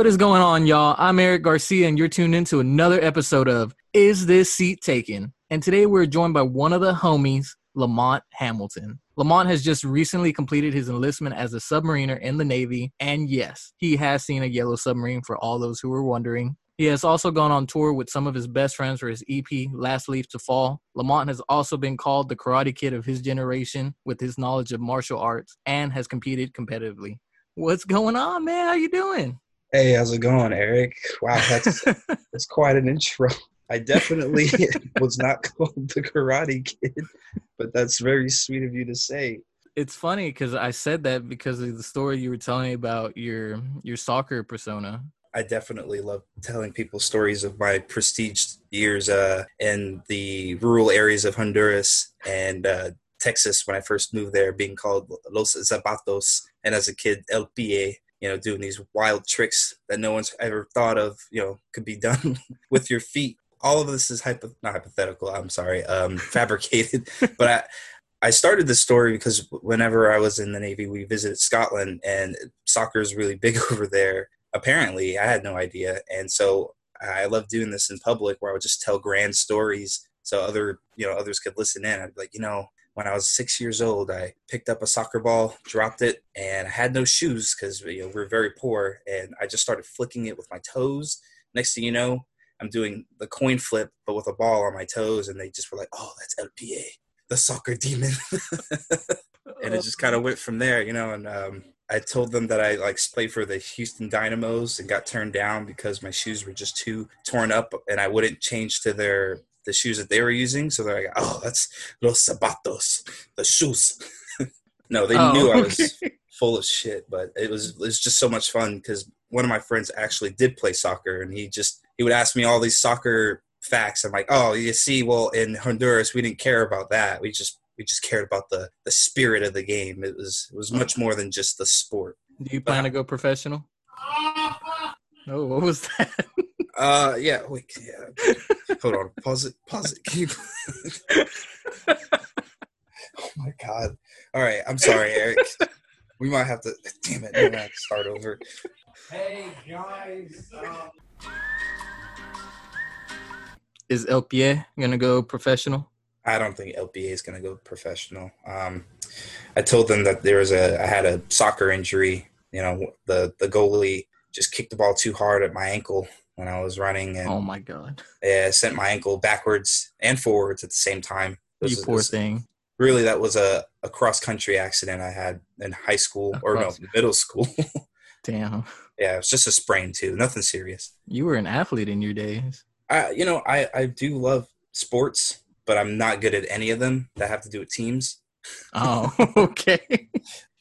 What is going on, y'all? I'm Eric Garcia, and you're tuned into another episode of Is This Seat Taken? And today we're joined by one of the homies, Lamont Hamilton. Lamont has just recently completed his enlistment as a submariner in the Navy, and yes, he has seen a yellow submarine for all those who were wondering. He has also gone on tour with some of his best friends for his EP, Last Leaf to Fall. Lamont has also been called the karate kid of his generation with his knowledge of martial arts and has competed competitively. What's going on, man? How you doing? Hey, how's it going, Eric? Wow, that's that's quite an intro. I definitely was not called the Karate Kid, but that's very sweet of you to say. It's funny because I said that because of the story you were telling me about your your soccer persona. I definitely love telling people stories of my prestige years uh, in the rural areas of Honduras and uh, Texas when I first moved there, being called Los Zapatos, and as a kid, El Pie you know, doing these wild tricks that no one's ever thought of, you know, could be done with your feet. All of this is hypo- not hypothetical. I'm sorry, um, fabricated. but I, I started this story because whenever I was in the Navy, we visited Scotland, and soccer is really big over there. Apparently, I had no idea, and so I love doing this in public, where I would just tell grand stories so other you know others could listen in. I'd be like, you know, when I was six years old, I picked up a soccer ball, dropped it, and I had no shoes because you know, we are very poor. And I just started flicking it with my toes. Next thing you know, I'm doing the coin flip, but with a ball on my toes. And they just were like, oh, that's LPA, the soccer demon. and it just kind of went from there, you know. And um, I told them that I like played for the Houston Dynamos and got turned down because my shoes were just too torn up and I wouldn't change to their the shoes that they were using. So they're like, oh, that's los zapatos, the shoes. no, they oh, knew I was full of shit, but it was it was just so much fun because one of my friends actually did play soccer, and he just he would ask me all these soccer facts. I'm like, oh, you see, well, in Honduras, we didn't care about that. We just we just cared about the the spirit of the game. It was it was much more than just the sport. Do you plan but, to go professional? Oh, what was that? Uh, yeah. Wait, yeah. Hold on. Pause it. Pause it. Keep. oh my god. All right. I'm sorry, Eric. We might have to. Damn it. We might have to start over. Hey guys. Um... Is LPA gonna go professional? I don't think LPA is gonna go professional. Um, I told them that there was a. I had a soccer injury. You know, the the goalie just kicked the ball too hard at my ankle when I was running. And, oh my god! Yeah, sent my ankle backwards and forwards at the same time. You poor was, thing. Really, that was a, a cross country accident I had in high school or no middle school. Damn. Yeah, it was just a sprain too. Nothing serious. You were an athlete in your days. I, you know, I I do love sports, but I'm not good at any of them that have to do with teams. Oh, okay.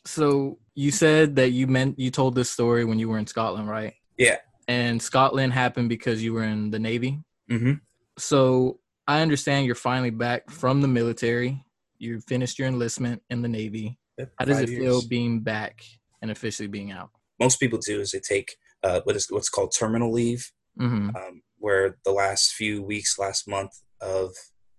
so you said that you meant you told this story when you were in Scotland, right? Yeah and Scotland happened because you were in the Navy. Mm-hmm. So I understand you're finally back from the military. You finished your enlistment in the Navy. Yep, How does it years. feel being back and officially being out? Most people do is they take uh, what is what's called terminal leave, mm-hmm. um, where the last few weeks, last month of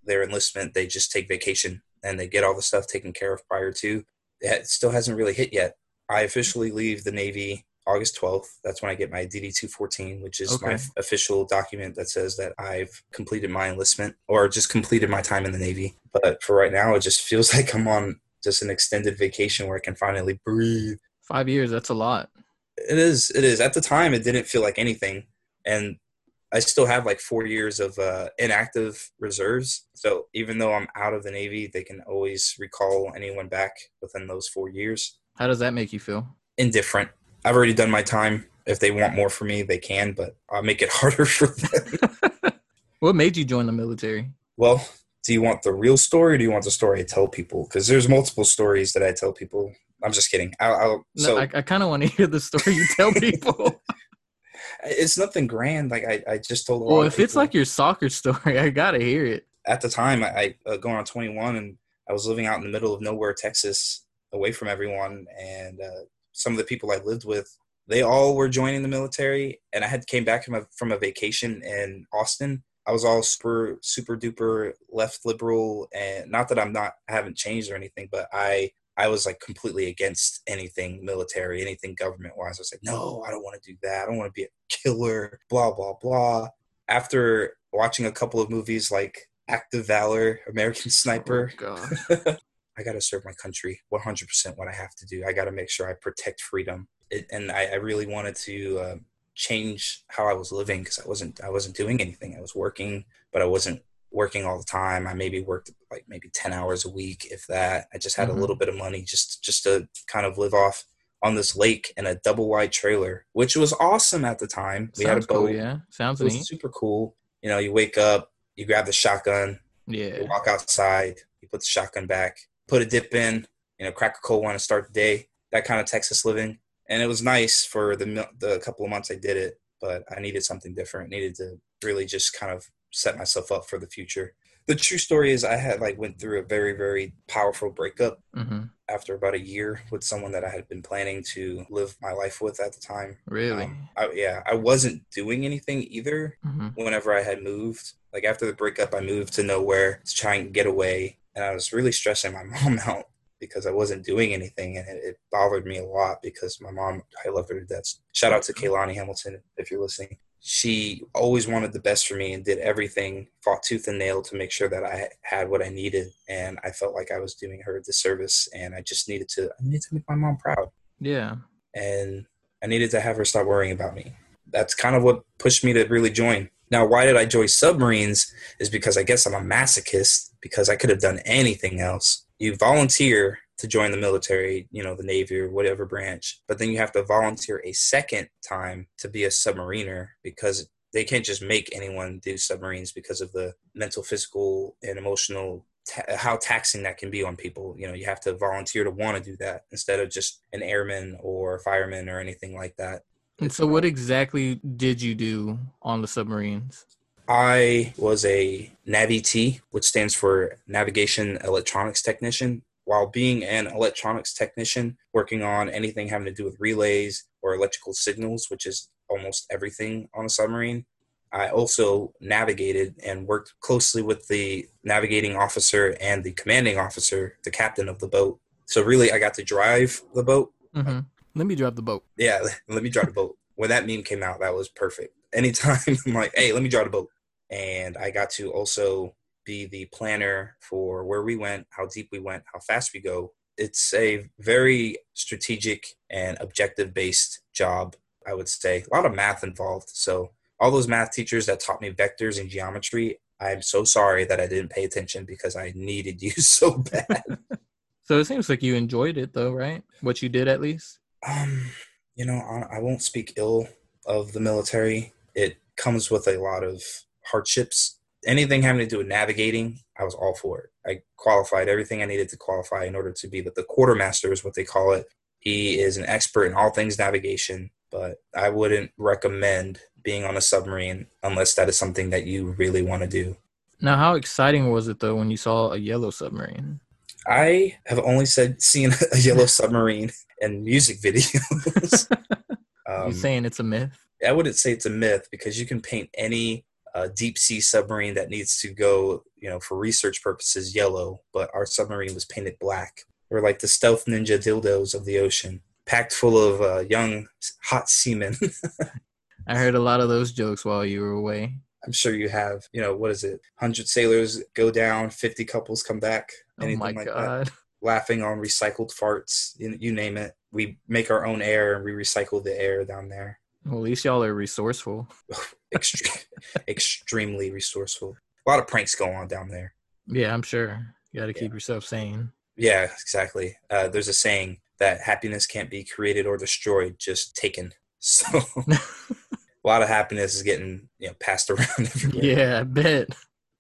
their enlistment, they just take vacation and they get all the stuff taken care of prior to. It still hasn't really hit yet. I officially leave the Navy August 12th. That's when I get my DD 214, which is okay. my f- official document that says that I've completed my enlistment or just completed my time in the Navy. But for right now, it just feels like I'm on just an extended vacation where I can finally breathe. Five years, that's a lot. It is. It is. At the time, it didn't feel like anything. And I still have like four years of uh, inactive reserves. So even though I'm out of the Navy, they can always recall anyone back within those four years. How does that make you feel? Indifferent. I've already done my time. If they want more from me, they can, but I'll make it harder for them. what made you join the military? Well, do you want the real story or do you want the story I tell people? Because there's multiple stories that I tell people. I'm just kidding. I'll, I'll no, so I, I kind of want to hear the story you tell people. it's nothing grand. Like I, I just told. well, if it's like your soccer story, I gotta hear it. At the time, I, I uh, going on 21, and I was living out in the middle of nowhere, Texas, away from everyone, and uh, some of the people I lived with, they all were joining the military, and I had came back from a from a vacation in Austin. I was all super super duper left liberal, and not that I'm not I haven't changed or anything, but I I was like completely against anything military, anything government wise. I was like, no, I don't want to do that. I don't want to be a killer, blah, blah, blah. After watching a couple of movies like Act of Valor, American oh, Sniper, Oh. I got to serve my country 100% what I have to do. I got to make sure I protect freedom. It, and I, I really wanted to uh, change how I was living because I wasn't I wasn't doing anything. I was working, but I wasn't working all the time. I maybe worked like maybe 10 hours a week, if that. I just had Mhm. a little bit of money just just to kind of live off on this lake in a double wide trailer, which was awesome at the time. We Sounds had a boat. cool, yeah. Sounds It was neat. super cool. You know, you wake up, you grab the shotgun, Yeah. you walk outside, you put the shotgun back, put a dip in, you know, crack a cold one to start the day. That kind of Texas living, and it was nice for the the couple of months I did it. But I needed something different. needed to really just kind of set myself up for the future. The true story is I had like went through a very very powerful breakup hmm after about a year with someone that I had been planning to live my life with at the time. Really? Um, I, yeah, I wasn't doing anything either hmm whenever I had moved. Like after the breakup, I moved to nowhere to try and get away. And I was really stressing my mom out because I wasn't doing anything. And it, it bothered me a lot because my mom, I love her to death. Shout out to Kaylani Hamilton if you're listening. She always wanted the best for me and did everything, fought tooth and nail to make sure that I had what I needed. And I felt like I was doing her a disservice. And I just needed to, I needed to make my mom proud Yeah. and I needed to have her stop worrying about me. That's kind of what pushed me to really join. Now, why did I join submarines? Is because I guess I'm a masochist because I could have done anything else. You volunteer to join the military, you know, the Navy or whatever branch, but then you have to volunteer a second time to be a submariner because they can't just make anyone do submarines because of the mental, physical, and emotional ta- how taxing that can be on people. You know, you have to volunteer to want to do that instead of just an airman or fireman or anything like that. And so, what exactly did you do on the submarines? I was a NAVIT, which stands for Navigation Electronics Technician. While being an electronics technician, working on anything having to do with relays or electrical signals, which is almost everything on a submarine, I also navigated and worked closely with the navigating officer and the commanding officer, the captain of the boat. So, really, I got to drive the boat hmm Let me drive the boat. yeah, let me drive the boat. When that meme came out, that was perfect. Anytime I'm like, hey, let me drive the boat. And I got to also be the planner for where we went, how deep we went, how fast we go. It's a very strategic and objective based job, I would say. A lot of math involved. So, all those math teachers that taught me vectors and geometry, I'm so sorry that I didn't pay attention because I needed you so bad. So it seems like you enjoyed it, though, right? What you did, at least. Um, you know, I, I won't speak ill of the military. It comes with a lot of hardships. Anything having to do with navigating, I was all for it. I qualified everything I needed to qualify in order to be the, the quartermaster is what they call it. He is an expert in all things navigation, but I wouldn't recommend being on a submarine unless that is something that you really want to do. Now, how exciting was it though when you saw a yellow submarine? I have only said seen a yellow submarine in music videos. you um, saying it's a myth? I wouldn't say it's a myth because you can paint any uh, deep sea submarine that needs to go, you know, for research purposes, yellow. But our submarine was painted black. We're like the stealth ninja dildos of the ocean, packed full of uh, young hot seamen. I heard a lot of those jokes while you were away. I'm sure you have. You know, what is it? Hundred sailors go down, fifty couples come back. Oh Anything my like that. god! Laughing on recycled farts, you, you name it. We make our own air and we recycle the air down there. Well, at least y'all are resourceful. Extre- extremely resourceful. A lot of pranks go on down there. Yeah, I'm sure. You got to keep yourself sane. Yeah, exactly. Uh, there's a saying that happiness can't be created or destroyed, just taken. So a lot of happiness is getting you know passed around everywhere. yeah, I bet.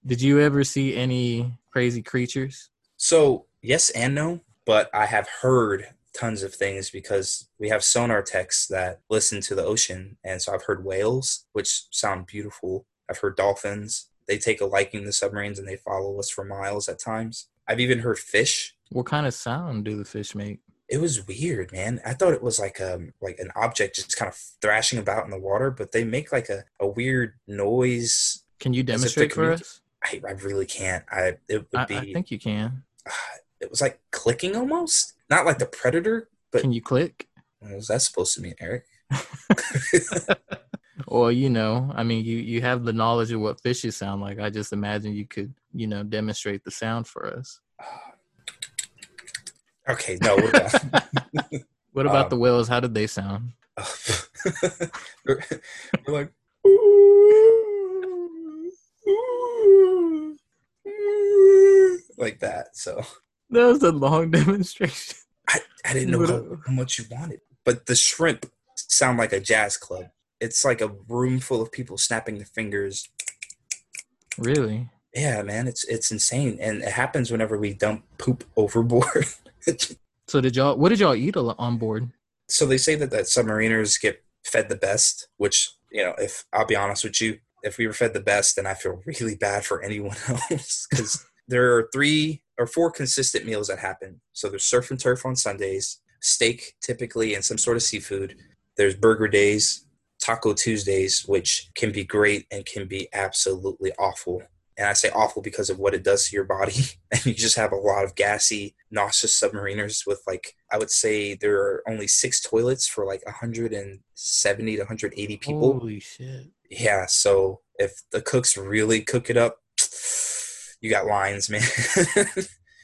Did you ever see any crazy creatures? So yes and no, but I have heard tons of things because we have sonar techs that listen to the ocean, and so I've heard whales, which sound beautiful. I've heard dolphins. They take a liking to submarines and they follow us for miles at times. I've even heard fish What kind of sound do the fish make? it was weird, man. I thought it was like um like an object just kind of thrashing about in the water, but they make like a, a weird noise. Can you demonstrate for us? I, I really can't. I it would I, be I think you can. it was like clicking almost, not like the predator, but Can you click? what was that supposed to mean, Eric? Well, you know, I mean, you you have the knowledge of what fishes sound like. I just imagine you could, you know, demonstrate the sound for us. Okay, no, we're. What about Um, the whales? How did they sound? we're, like like that. So That was a long demonstration. I, I didn't know how, how much you wanted. But the shrimp sound like a jazz club. It's like a room full of people snapping their fingers. Really? Yeah, man, it's it's insane, and it happens whenever we dump poop overboard. So did y'all? What did y'all eat on board? so they say that that submariners get fed the best. Which you know, if I'll be honest with you, if we were fed the best, then I feel really bad for anyone else because there are three or four consistent meals that happen. So there's surf and turf on Sundays, steak typically, and some sort of seafood. There's burger days, Taco Tuesdays, which can be great and can be absolutely awful. And I say awful because of what it does to your body. And you just have a lot of gassy, nauseous submariners with like, I would say there are only six toilets for like 170 to 180 people. Holy shit! Yeah. So if the cooks really cook it up, you got lines, man.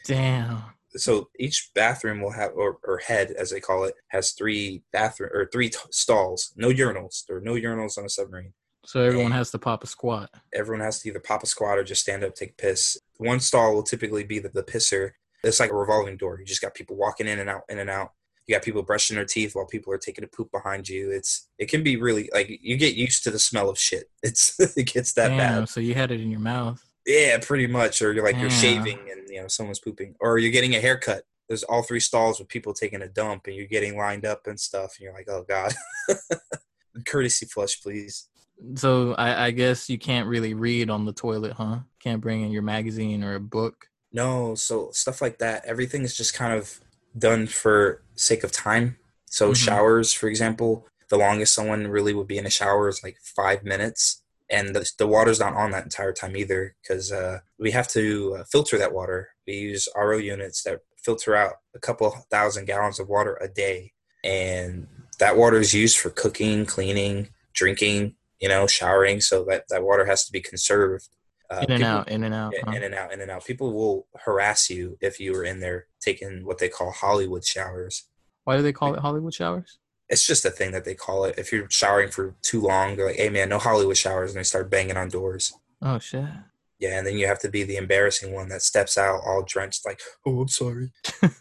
Damn. so each bathroom will have or, or head as they call it has three bathroom or three t- stalls no urinals there are no urinals on a submarine So everyone has to pop a squat. everyone has to either pop a squat or just stand up take piss one stall will typically be the, the pisser it's like a revolving door you just got people walking in and out in and out you got people brushing their teeth while people are taking a poop behind you it's it can be really like you get used to the smell of shit it's it gets that Damn. bad So you had it in your mouth. Yeah, pretty much. Or you're like you're shaving and you know someone's pooping, or you're getting a haircut. There's all three stalls with people taking a dump, and you're getting lined up and stuff, and you're like, oh god. Courtesy flush, please. So I, I guess you can't really read on the toilet, huh? Can't bring in your magazine or a book. No, so stuff like that. Everything is just kind of done for sake of time. So Mhm. showers, for example, the longest someone really would be in a shower is like five minutes, and the, the water's not on that entire time either because uh, we have to uh, filter that water. We use RO units that filter out a couple thousand gallons of water a day, and that water is used for cooking, cleaning, drinking, you know, showering. So that that water has to be conserved. Uh, in and people- out, in and out. huh? in and out, in and out. People will harass you if you were in there taking what they call Hollywood showers. Why do they call it Hollywood showers? It's just a thing that they call it. If you're showering for too long, they're like, "Hey, man, no Hollywood showers," and they start banging on doors. Oh shit. Yeah, and then you have to be the embarrassing one that steps out all drenched, like, "Oh, I'm sorry."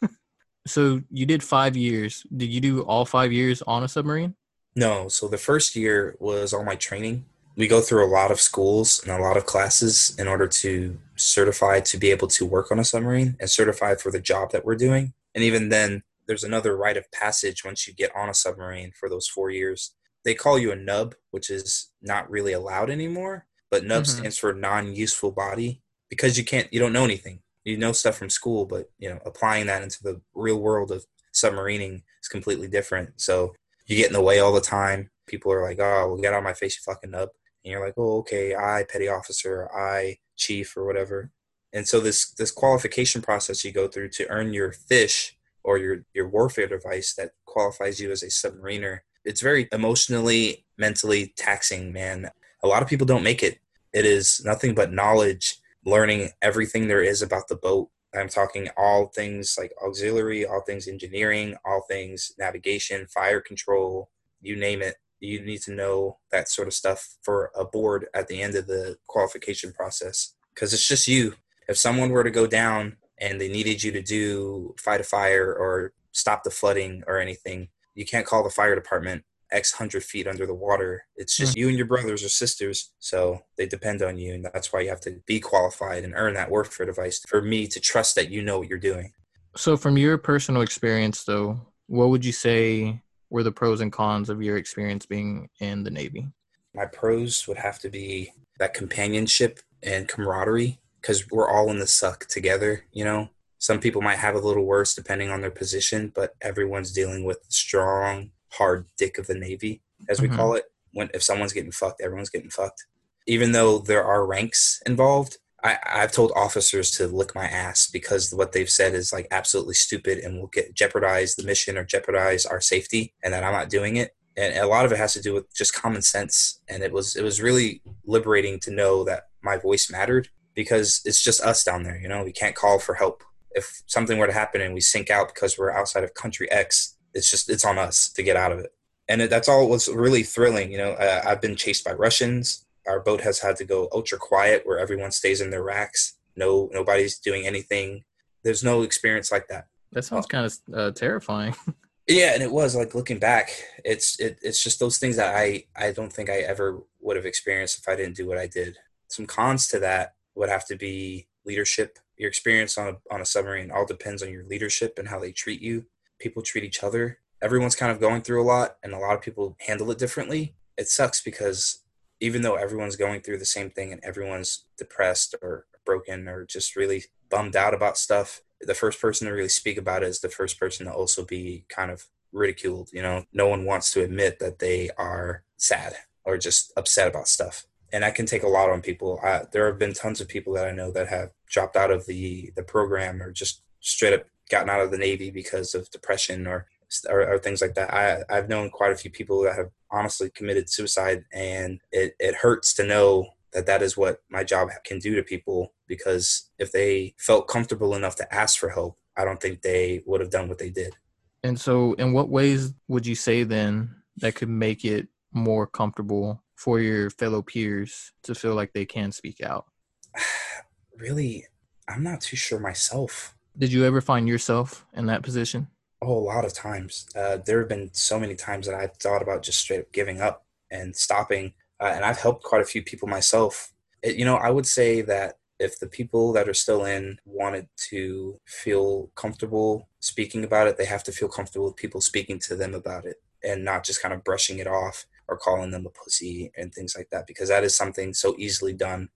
So you did five years. Did you do all five years on a submarine? No, so the first year was all my training. We go through a lot of schools and a lot of classes in order to certify to be able to work on a submarine and certify for the job that we're doing. And even then, there's another rite of passage once you get on a submarine for those four years. They call you a nub, which is not really allowed anymore, but nub Mhm. stands for non-useful body because you can't, you don't know anything. You know stuff from school, but you know applying that into the real world of submarining is completely different. So you get in the way all the time. People are like, "Oh, well, get out of my face, you fucking nub," and you're like, "Oh, okay, I petty officer, I chief, or whatever." And so this this qualification process you go through to earn your fish or your your warfare device that qualifies you as a submariner. It's very emotionally, mentally taxing, man. A lot of people don't make it. It is nothing but knowledge, learning everything there is about the boat. I'm talking all things like auxiliary, all things engineering, all things navigation, fire control, you name it. You need to know that sort of stuff for a board at the end of the qualification process because it's just you. If someone were to go down and they needed you to do fight a fire or stop the flooding or anything, you can't call the fire department X hundred feet under the water. It's just mm. you and your brothers or sisters. So they depend on you. And that's why you have to be qualified and earn that warfare device for me to trust that you know what you're doing. So from your personal experience though, what would you say were the pros and cons of your experience being in the Navy? My pros would have to be that companionship and camaraderie because we're all in the suck together, you know? Some people might have a little worse depending on their position, but everyone's dealing with the strong, hard dick of the Navy, as we Mhm. call it. When if someone's getting fucked, everyone's getting fucked. Even though there are ranks involved, I, I've told officers to lick my ass because what they've said is like absolutely stupid and will get jeopardize the mission or jeopardize our safety, and that I'm not doing it. And a lot of it has to do with just common sense. And it was it was really liberating to know that my voice mattered because it's just us down there. You know, we can't call for help. If something were to happen and we sink out because we're outside of country X, it's just it's on us to get out of it. And it, that's all was really thrilling. You know, uh, I've been chased by Russians. Our boat has had to go ultra quiet, where everyone stays in their racks. No, nobody's doing anything. There's no experience like that. That sounds kind of uh, terrifying. yeah, and it was like looking back, it's it, it's just those things that I I don't think I ever would have experienced if I didn't do what I did. Some cons to that would have to be leadership. Your experience on a, on a submarine all depends on your leadership and how they treat you. People treat each other. Everyone's kind of going through a lot, and a lot of people handle it differently. It sucks because even though everyone's going through the same thing and everyone's depressed or broken or just really bummed out about stuff, the first person to really speak about it is the first person to also be kind of ridiculed. You know, no one wants to admit that they are sad or just upset about stuff and that can take a lot on people. I, there have been tons of people that I know that have dropped out of the the program or just straight up gotten out of the Navy because of depression or or, or things like that. I, I've known quite a few people that have honestly committed suicide, and it, it hurts to know that that is what my job can do to people because if they felt comfortable enough to ask for help, I don't think they would have done what they did. And so, in what ways would you say then that could make it more comfortable for your fellow peers to feel like they can speak out? really, I'm not too sure myself. Did you ever find yourself in that position? Oh, a lot of times. Uh, there have been so many times that I've thought about just straight up giving up and stopping. Uh, and I've helped quite a few people myself. It, you know, I would say that if the people that are still in wanted to feel comfortable speaking about it, they have to feel comfortable with people speaking to them about it and not just kind of brushing it off or calling them a pussy and things like that because that is something so easily done.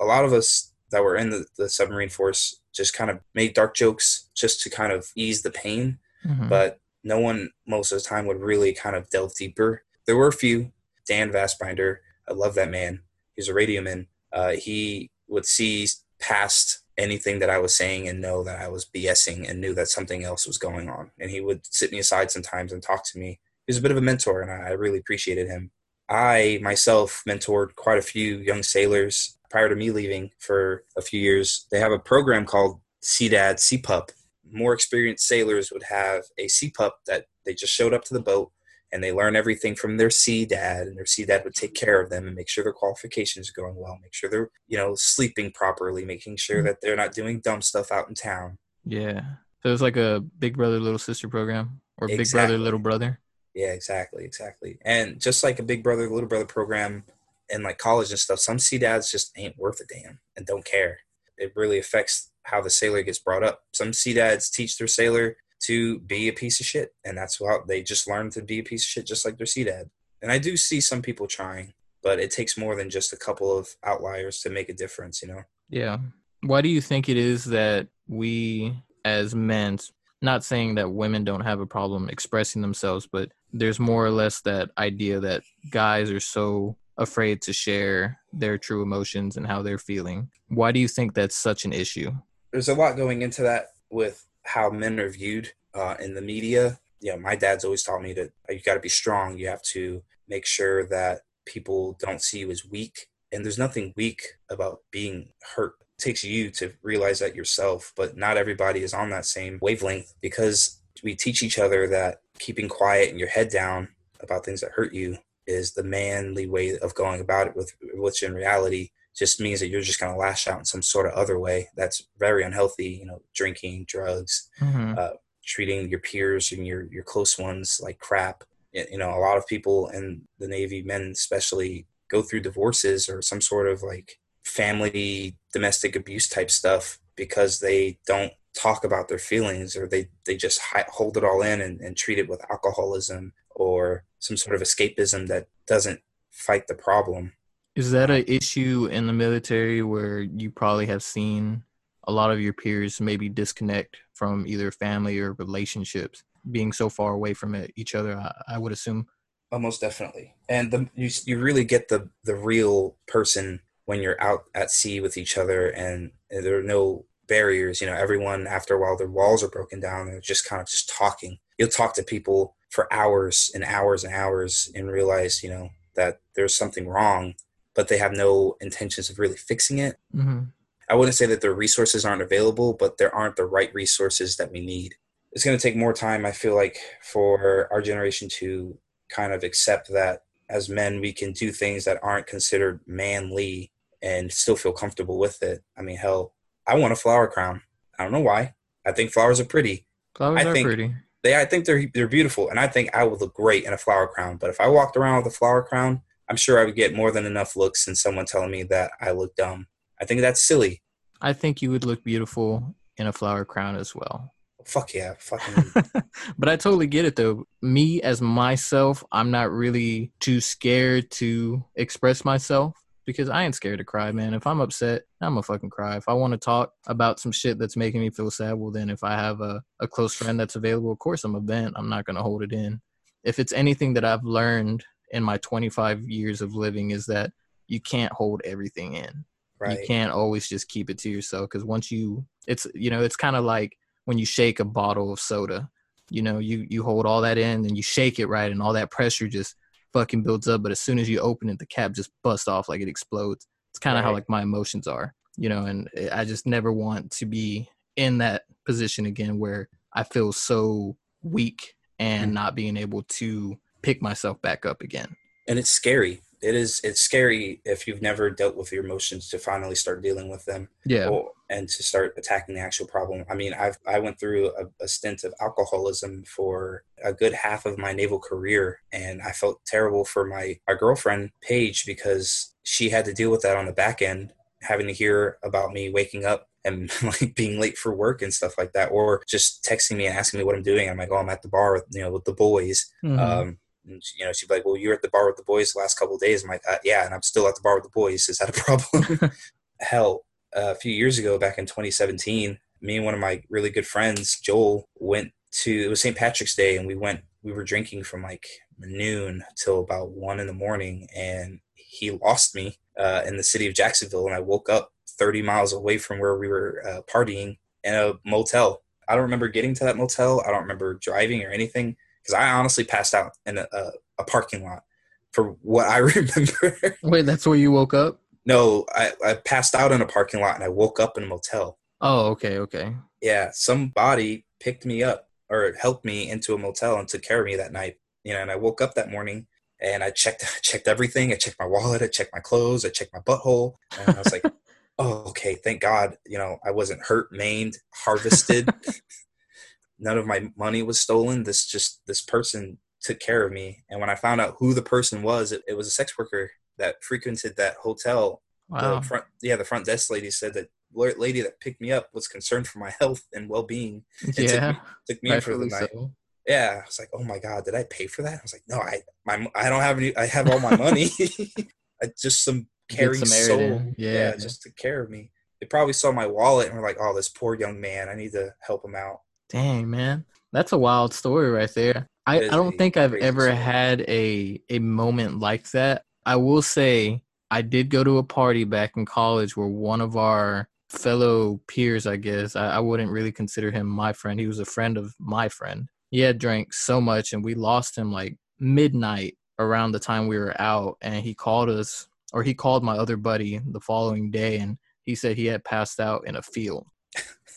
A lot of us that were in the, the submarine force just kind of made dark jokes just to kind of ease the pain, mm-hmm. but no one most of the time would really kind of delve deeper. There were a few. Dan Vastbinder, I love that man. He's a radioman. Uh, he would see past anything that I was saying and know that I was BSing and knew that something else was going on. And he would sit me aside sometimes and talk to me he was a bit of a mentor, and I really appreciated him. I myself mentored quite a few young sailors prior to me leaving for a few years. They have a program called Sea Dad CPUP. More experienced sailors would have a Sea Pup that they just showed up to the boat and they learn everything from their Sea Dad, and their Sea Dad would take care of them and make sure their qualifications are going well, make sure they're you know sleeping properly, making sure mm-hmm. that they're not doing dumb stuff out in town. Yeah, so it was like a big brother little sister program or exactly. big brother little brother. Yeah, exactly, exactly. And just like a big brother, little brother program and like college and stuff, some Sea Dads just ain't worth a damn and don't care. It really affects how the sailor gets brought up. Some Sea Dads teach their sailor to be a piece of shit, and that's how they just learn to be a piece of shit, just like their Sea Dad. And I do see some people trying, but it takes more than just a couple of outliers to make a difference, you know? Yeah. Why do you think it is that we as men, not saying that women don't have a problem expressing themselves, but there's more or less that idea that guys are so afraid to share their true emotions and how they're feeling. Why do you think that's such an issue? There's a lot going into that with how men are viewed uh, in the media. You know, my dad's always taught me that you got to be strong. You have to make sure that people don't see you as weak. And there's nothing weak about being hurt. Takes you to realize that yourself, but not everybody is on that same wavelength because we teach each other that keeping quiet and your head down about things that hurt you is the manly way of going about it with which in reality just means that you're just going to lash out in some sort of other way that's very unhealthy you know drinking drugs mm-hmm. uh, treating your peers and your your close ones like crap you know a lot of people in the navy men especially go through divorces or some sort of like family domestic abuse type stuff because they don't talk about their feelings or they, they just hold it all in and, and treat it with alcoholism or some sort of escapism that doesn't fight the problem. Is that an issue in the military where you probably have seen a lot of your peers maybe disconnect from either family or relationships, being so far away from it, each other? I, I would assume. Oh, Almost definitely, and the, you you really get the the real person when you're out at sea with each other and there are no barriers. You know, everyone after a while their walls are broken down and just kind of just talking. You'll talk to people for hours and hours and hours and realize, you know, that there's something wrong, but they have no intentions of really fixing it. Mm-hmm. I wouldn't say that the resources aren't available, but there aren't the right resources that we need. It's going to take more time, I feel like, for our generation to kind of accept that as men, we can do things that aren't considered manly and still feel comfortable with it. I mean, hell, I want a flower crown. I don't know why. I think flowers are pretty. Flowers I are think- pretty. They, I think they're they're beautiful, and I think I would look great in a flower crown. But if I walked around with a flower crown, I'm sure I would get more than enough looks and someone telling me that I look dumb. I think that's silly. I think you would look beautiful in a flower crown as well. Fuck yeah, fucking but I totally get it though. Me as myself, I'm not really too scared to express myself because I ain't scared to cry, man. If I'm upset, I'm gonna fucking cry. If I want to talk about some shit that's making me feel sad, well then if I have a, a close friend that's available, of course I'm a vent. I'm not gonna hold it in. If it's anything that I've learned in my 25 years of living is that you can't hold everything in right. you can't always just keep it to yourself because once you it's you know it's kind of like when you shake a bottle of soda you know you you hold all that in and you shake it right and all that pressure just fucking builds up but as soon as you open it the cap just busts off like it explodes it's kind of how like my emotions are you know and i just never want to be in that position again where i feel so weak and Mhm. not being able to pick myself back up again and it's scary. It is. It's scary if you've never dealt with your emotions to finally start dealing with them. yeah or, and to start attacking the actual problem. I mean, I've I went through a, a stint of alcoholism for a good half of my naval career, and I felt terrible for my my girlfriend Paige because she had to deal with that on the back end, having to hear about me waking up and like being late for work and stuff like that, or just texting me and asking me what I'm doing. I'm like, oh, I'm at the bar, with, you know, with the boys. Mhm. Um, and, you know, she'd be like, "Well, you're at the bar with the boys the last couple of days." I'm like, uh, "Yeah," and I'm still at the bar with the boys. Is that a problem? Hell, uh, a few years ago, back in 2017, me and one of my really good friends, Joel, went to it was St. Patrick's Day, and we went. We were drinking from like noon till about one in the morning, and he lost me uh, in the city of Jacksonville, and I woke up 30 miles away from where we were uh, partying in a motel. I don't remember getting to that motel. I don't remember driving or anything because I honestly passed out in a, a, a parking lot for what I remember. wait that's where you woke up no, I, I passed out in a parking lot and I woke up in a motel. oh okay okay Yeah, somebody picked me up or helped me into a motel and took care of me that night. You know, and I woke up that morning and I checked I checked everything. I checked my wallet, I checked my clothes, I checked my butthole, and I was like, "Oh, okay, thank God." You know, I wasn't hurt, maimed, harvested. None of my money was stolen. This just this person took care of me. And when I found out who the person was, it, it was a sex worker that frequented that hotel. Wow. the front yeah the front desk lady said that la- lady that picked me up was concerned for my health and well-being took yeah. me- took me in for the night. so. yeah. I was like oh my god did i pay for that? I was like no i my i don't have any i have all my money. I, just some caring soul. Samaritan. Yeah. just took care of me. They probably saw my wallet and were like oh this poor young man. I need to help him out Dang, man. That's a wild story right there. I, I don't think I've ever story. had a a moment like that. I will say I did go to a party back in college where one of our fellow peers, I guess, I, I wouldn't really consider him my friend. He was a friend of my friend. He had drank so much and we lost him like midnight around the time we were out and he called us or he called my other buddy the following day and he said he had passed out in a field.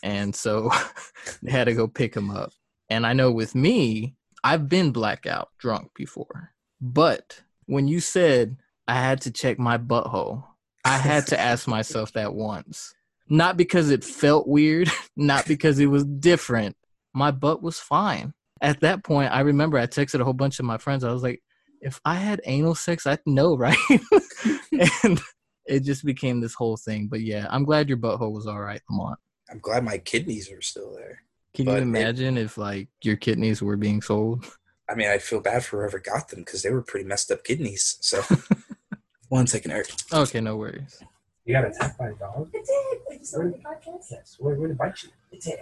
And so they had to go pick him up. And I know with me, I've been blackout drunk before. But when you said I had to check my butthole, I had to ask myself that once. Not because it felt weird, not because it was different. My butt was fine. At that point, I remember I texted a whole bunch of my friends. I was like, if I had anal sex, I'd know, right? and it just became this whole thing. But yeah, I'm glad your butthole was all right, Lamont. I'm glad my kidneys are still there Can you But it- imagine if like your kidneys were being sold? I mean, I feel bad for whoever got them because they were pretty messed up kidneys. So, one second, Eric. Okay, no worries. You got attacked by a dog? It did. I just on the podcast. Yes. Where would it bite you? It did.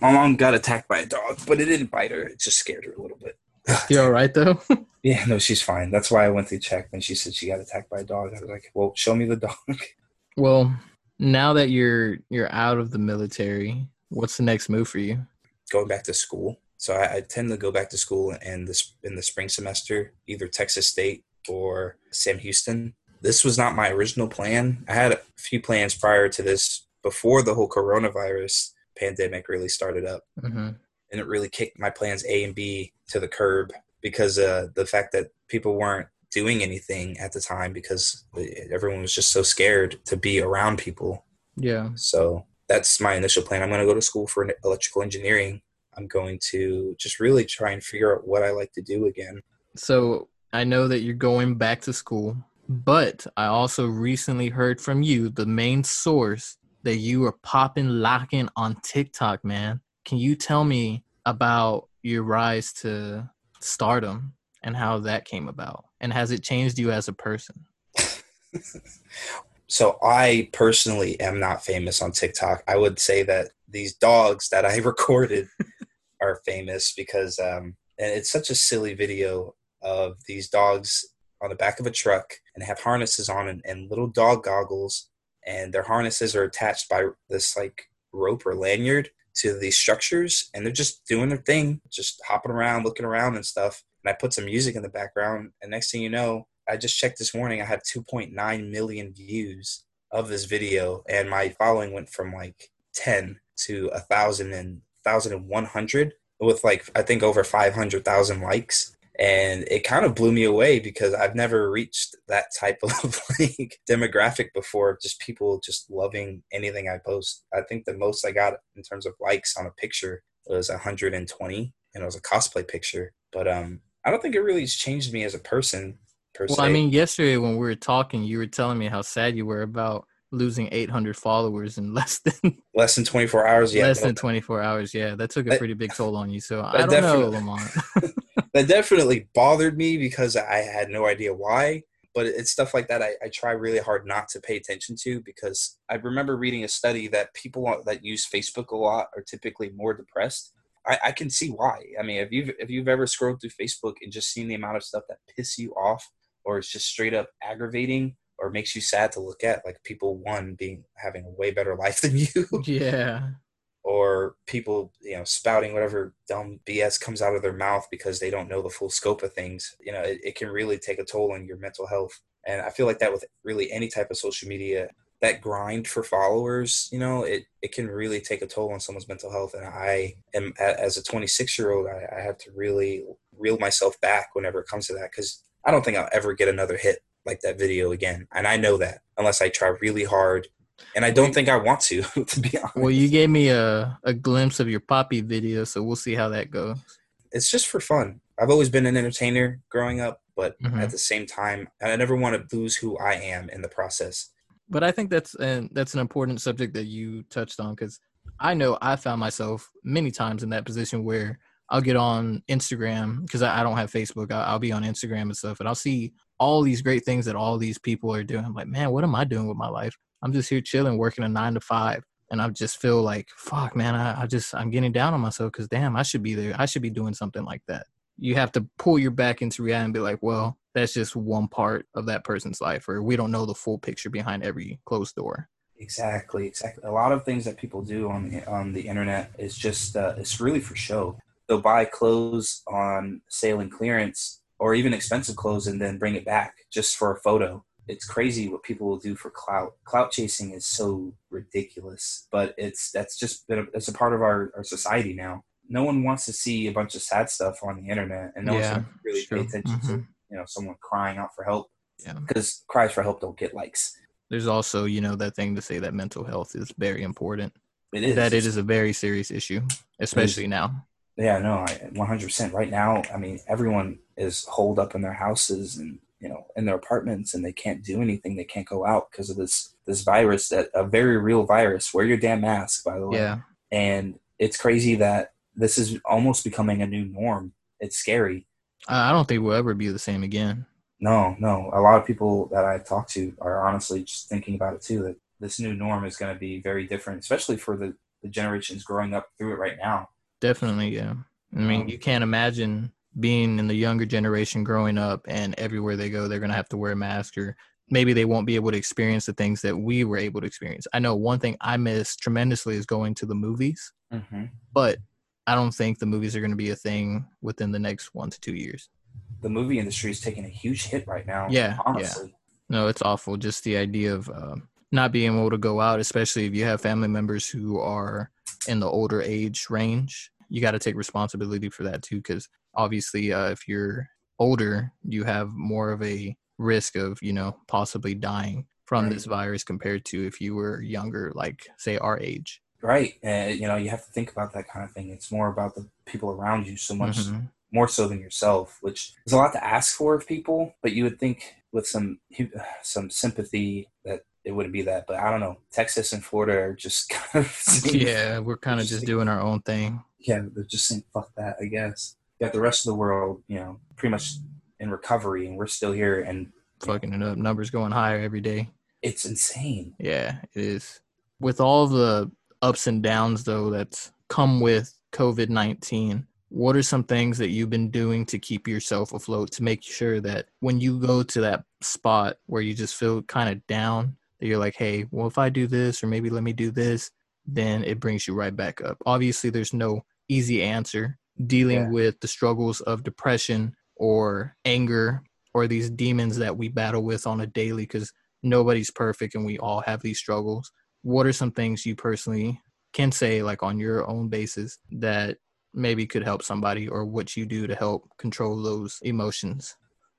My mom got attacked by a dog, but it didn't bite her. It just scared her a little bit. You all right though? Yeah, no, she's fine. That's why I went to check when she said she got attacked by a dog. I was like, well, show me the dog. Well, now that you're you're out of the military, what's the next move for you? Going back to school. So I, I tend to go back to school in this in the spring semester, either Texas State or Sam Houston. This was not my original plan. I had a few plans prior to this before the whole coronavirus pandemic really started up. Mm-hmm. And it really kicked my plans A and B to the curb because uh, the fact that people weren't doing anything at the time because everyone was just so scared to be around people. Yeah. So that's my initial plan. I'm going to go to school for electrical engineering. I'm going to just really try and figure out what I like to do again. So I know that you're going back to school, but I also recently heard from you, the main source, that you were popping, locking on TikTok, man. Can you tell me about your rise to stardom and how that came about? And has it changed you as a person? so I personally am not famous on TikTok. I would say that these dogs that I recorded are famous because um, and it's such a silly video of these dogs on the back of a truck and have harnesses on and, and little dog goggles and their harnesses are attached by this like rope or lanyard to these structures and they're just doing their thing just hopping around looking around and stuff and i put some music in the background and next thing you know i just checked this morning i had 2.9 million views of this video and my following went from like 10 to a thousand and thousand and one hundred with like i think over 500000 likes and it kind of blew me away because I've never reached that type of like demographic before. Just people just loving anything I post. I think the most I got in terms of likes on a picture was 120, and it was a cosplay picture. But um, I don't think it really has changed me as a person. Per well, se. I mean, yesterday when we were talking, you were telling me how sad you were about losing 800 followers in less than less than 24 hours. Yeah, less than 24 hours. Yeah, that took a pretty big toll on you. So I don't know, Lamont. that definitely bothered me because I had no idea why. But it's stuff like that I, I try really hard not to pay attention to because I remember reading a study that people that use Facebook a lot are typically more depressed. I, I can see why. I mean, if you've if you've ever scrolled through Facebook and just seen the amount of stuff that piss you off or it's just straight up aggravating or makes you sad to look at, like people one being having a way better life than you. Yeah or people you know spouting whatever dumb bs comes out of their mouth because they don't know the full scope of things you know it, it, can really take a toll on your mental health and i feel like that with really any type of social media that grind for followers you know it, it can really take a toll on someone's mental health and i am as a 26 year old I, I have to really reel myself back whenever it comes to that because i don't think i'll ever get another hit like that video again and i know that unless i try really hard and I don't think I want to, to be honest. Well, you gave me a, a glimpse of your poppy video, so we'll see how that goes. It's just for fun. I've always been an entertainer growing up, but Mhm. at the same time, I never want to lose who I am in the process. But I think that's an that's an important subject that you touched on because I know I found myself many times in that position where I'll get on Instagram because I, I don't have Facebook. I, I'll be on Instagram and stuff, and I'll see all these great things that all these people are doing. I'm like, man, what am I doing with my life? I'm just here chilling, working a nine to five. And I just feel like, fuck, man, I, I just, I'm getting down on myself because damn, I should be there. I should be doing something like that. You have to pull your back into reality and be like, well, that's just one part of that person's life, or we don't know the full picture behind every closed door. Exactly, exactly. A lot of things that people do on the, on the internet is just uh, it's really for show. They'll buy clothes on sale and clearance, or even expensive clothes, and then bring it back just for a photo. It's crazy what people will do for clout. Clout chasing is so ridiculous, but it's that's just been a, it's a part of our, our society now. No one wants to see a bunch of sad stuff on the internet, and no Yeah, one's gonna really pay attention to Mhm. you know someone crying out for help Yeah. because cries for help don't get likes. There's also, you know, that thing to say that mental health is very important. It is That it is a very serious issue, especially now. Yeah, no, I 100%. Right now, I mean, everyone is holed up in their houses and you know in their apartments, and they can't do anything. They can't go out because of this this virus, that a very real virus. Wear your damn mask, by the way. Yeah. And it's crazy that this is almost becoming a new norm. It's scary. I don't think we'll ever be the same again. No, no. A lot of people that I've talked to are honestly just thinking about it too. That this new norm is going to be very different, especially for the the generations growing up through it right now. Definitely, yeah. I mean, Um, you can't imagine being in the younger generation growing up and everywhere they go they're going to have to wear a mask or maybe they won't be able to experience the things that we were able to experience. I know one thing I miss tremendously is going to the movies, Mm-hmm. but I don't think the movies are going to be a thing within the next 1 to 2 years. The movie industry is taking a huge hit right now. Yeah, honestly. No, it's awful. Just the idea of um, not being able to go out, especially if you have family members who are in the older age range. You got to take responsibility for that too, because obviously, uh, if you're older, you have more of a risk of you know possibly dying from Right. this virus compared to if you were younger, like say our age. Right. And you know, you have to think about that kind of thing. It's more about the people around you so much Mhm. more so than yourself, which is a lot to ask for of people. But you would think with some some sympathy that it wouldn't be that. But I don't know. Texas and Florida are just kind of Yeah, we're kind of just doing our own thing. yeah, they're just saying fuck that. I guess. You got the rest of the world, you know, pretty much in recovery, and we're still here, and Fucking it up. Numbers going higher every day. it's insane. Yeah, it is. With all the ups and downs, though, that's come with COVID 19, what are some things that you've been doing to keep yourself afloat to make sure that when you go to that spot where you just feel kind of down, that you're like, hey, well, if I do this, or maybe let me do this, then it brings you right back up? Obviously, there's no easy answer. Dealing Yeah. with the struggles of depression or anger or these demons that we battle with on a daily because nobody's perfect and we all have these struggles what are some things you personally can say like on your own basis that maybe could help somebody or what you do to help control those emotions?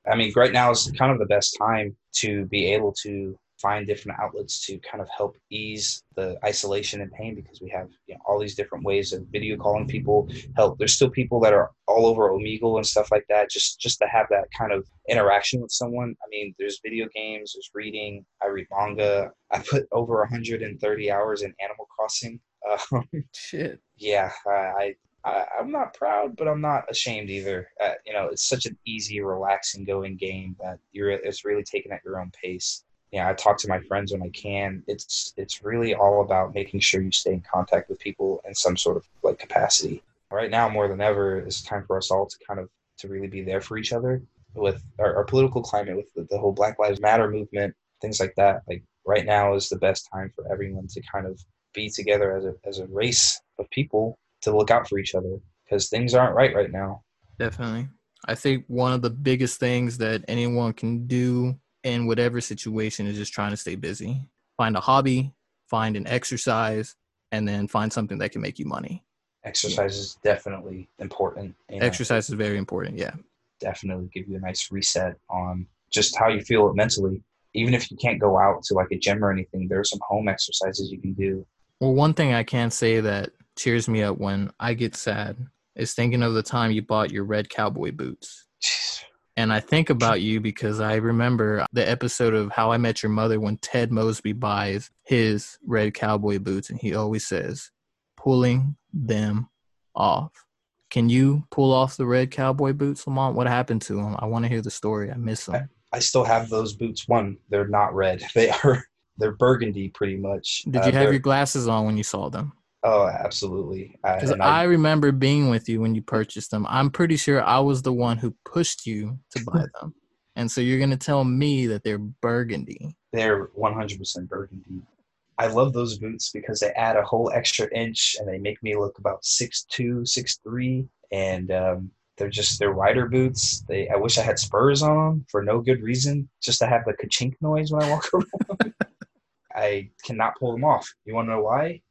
I mean, right now is kind of the best time to be able to find different outlets to kind of help ease the isolation and pain because we have you know, all these different ways of video calling people help. There's still people that are all over omegle and stuff like that just just to have that kind of interaction with someone. I mean there's video games there's reading i read manga. I put over 130 hours in animal crossing. Uh, shit. yeah, I, I I'm not proud, but I'm not ashamed either. Uh, you know, it's such an easy, relaxing going game that you're it's really taken at your own pace. Yeah, I talk to my friends when I can. It's it's really all about making sure you stay in contact with people in some sort of like capacity. Right now, more than ever, it's time for us all to kind of to really be there for each other with our, our political climate, with the, the whole Black Lives Matter movement, things like that. Like right now is the best time for everyone to kind of be together as a as a race of people to look out for each other because things aren't right right now. definitely i think one of the biggest things that anyone can do in whatever situation is just trying to stay busy find a hobby find an exercise and then find something that can make you money Exercise is definitely important. exercise is very important yeah definitely give you a nice reset on just how you feel mentally. Even if you can't go out to like a gym or anything, there's some home exercises you can do. Well, one thing I can say that cheers me up when I get sad is thinking of the time you bought your red cowboy boots. And I think about you because I remember the episode of How I Met Your Mother when Ted Mosby buys his red cowboy boots and he always says, pulling them off. Can you pull off the red cowboy boots, Lamont? What happened to them? I want to hear the story. I miss them. I still have those boots. One, they're not red. They are they're burgundy pretty much. Did Uh, you have your glasses on when you saw them? Oh, absolutely. I- Because and I remember being with you when you purchased them. I'm pretty sure I was the one who pushed you to buy them. And so you're going to tell me that they're burgundy. They're 100% burgundy. I love those boots because they add a whole extra inch and they make me look about 6'2, 6'3. And um, they're just, they're rider boots. They, I wish I had spurs on them for no good reason, just to have the ka-chink noise when I walk around. I cannot pull them off. You want to know why?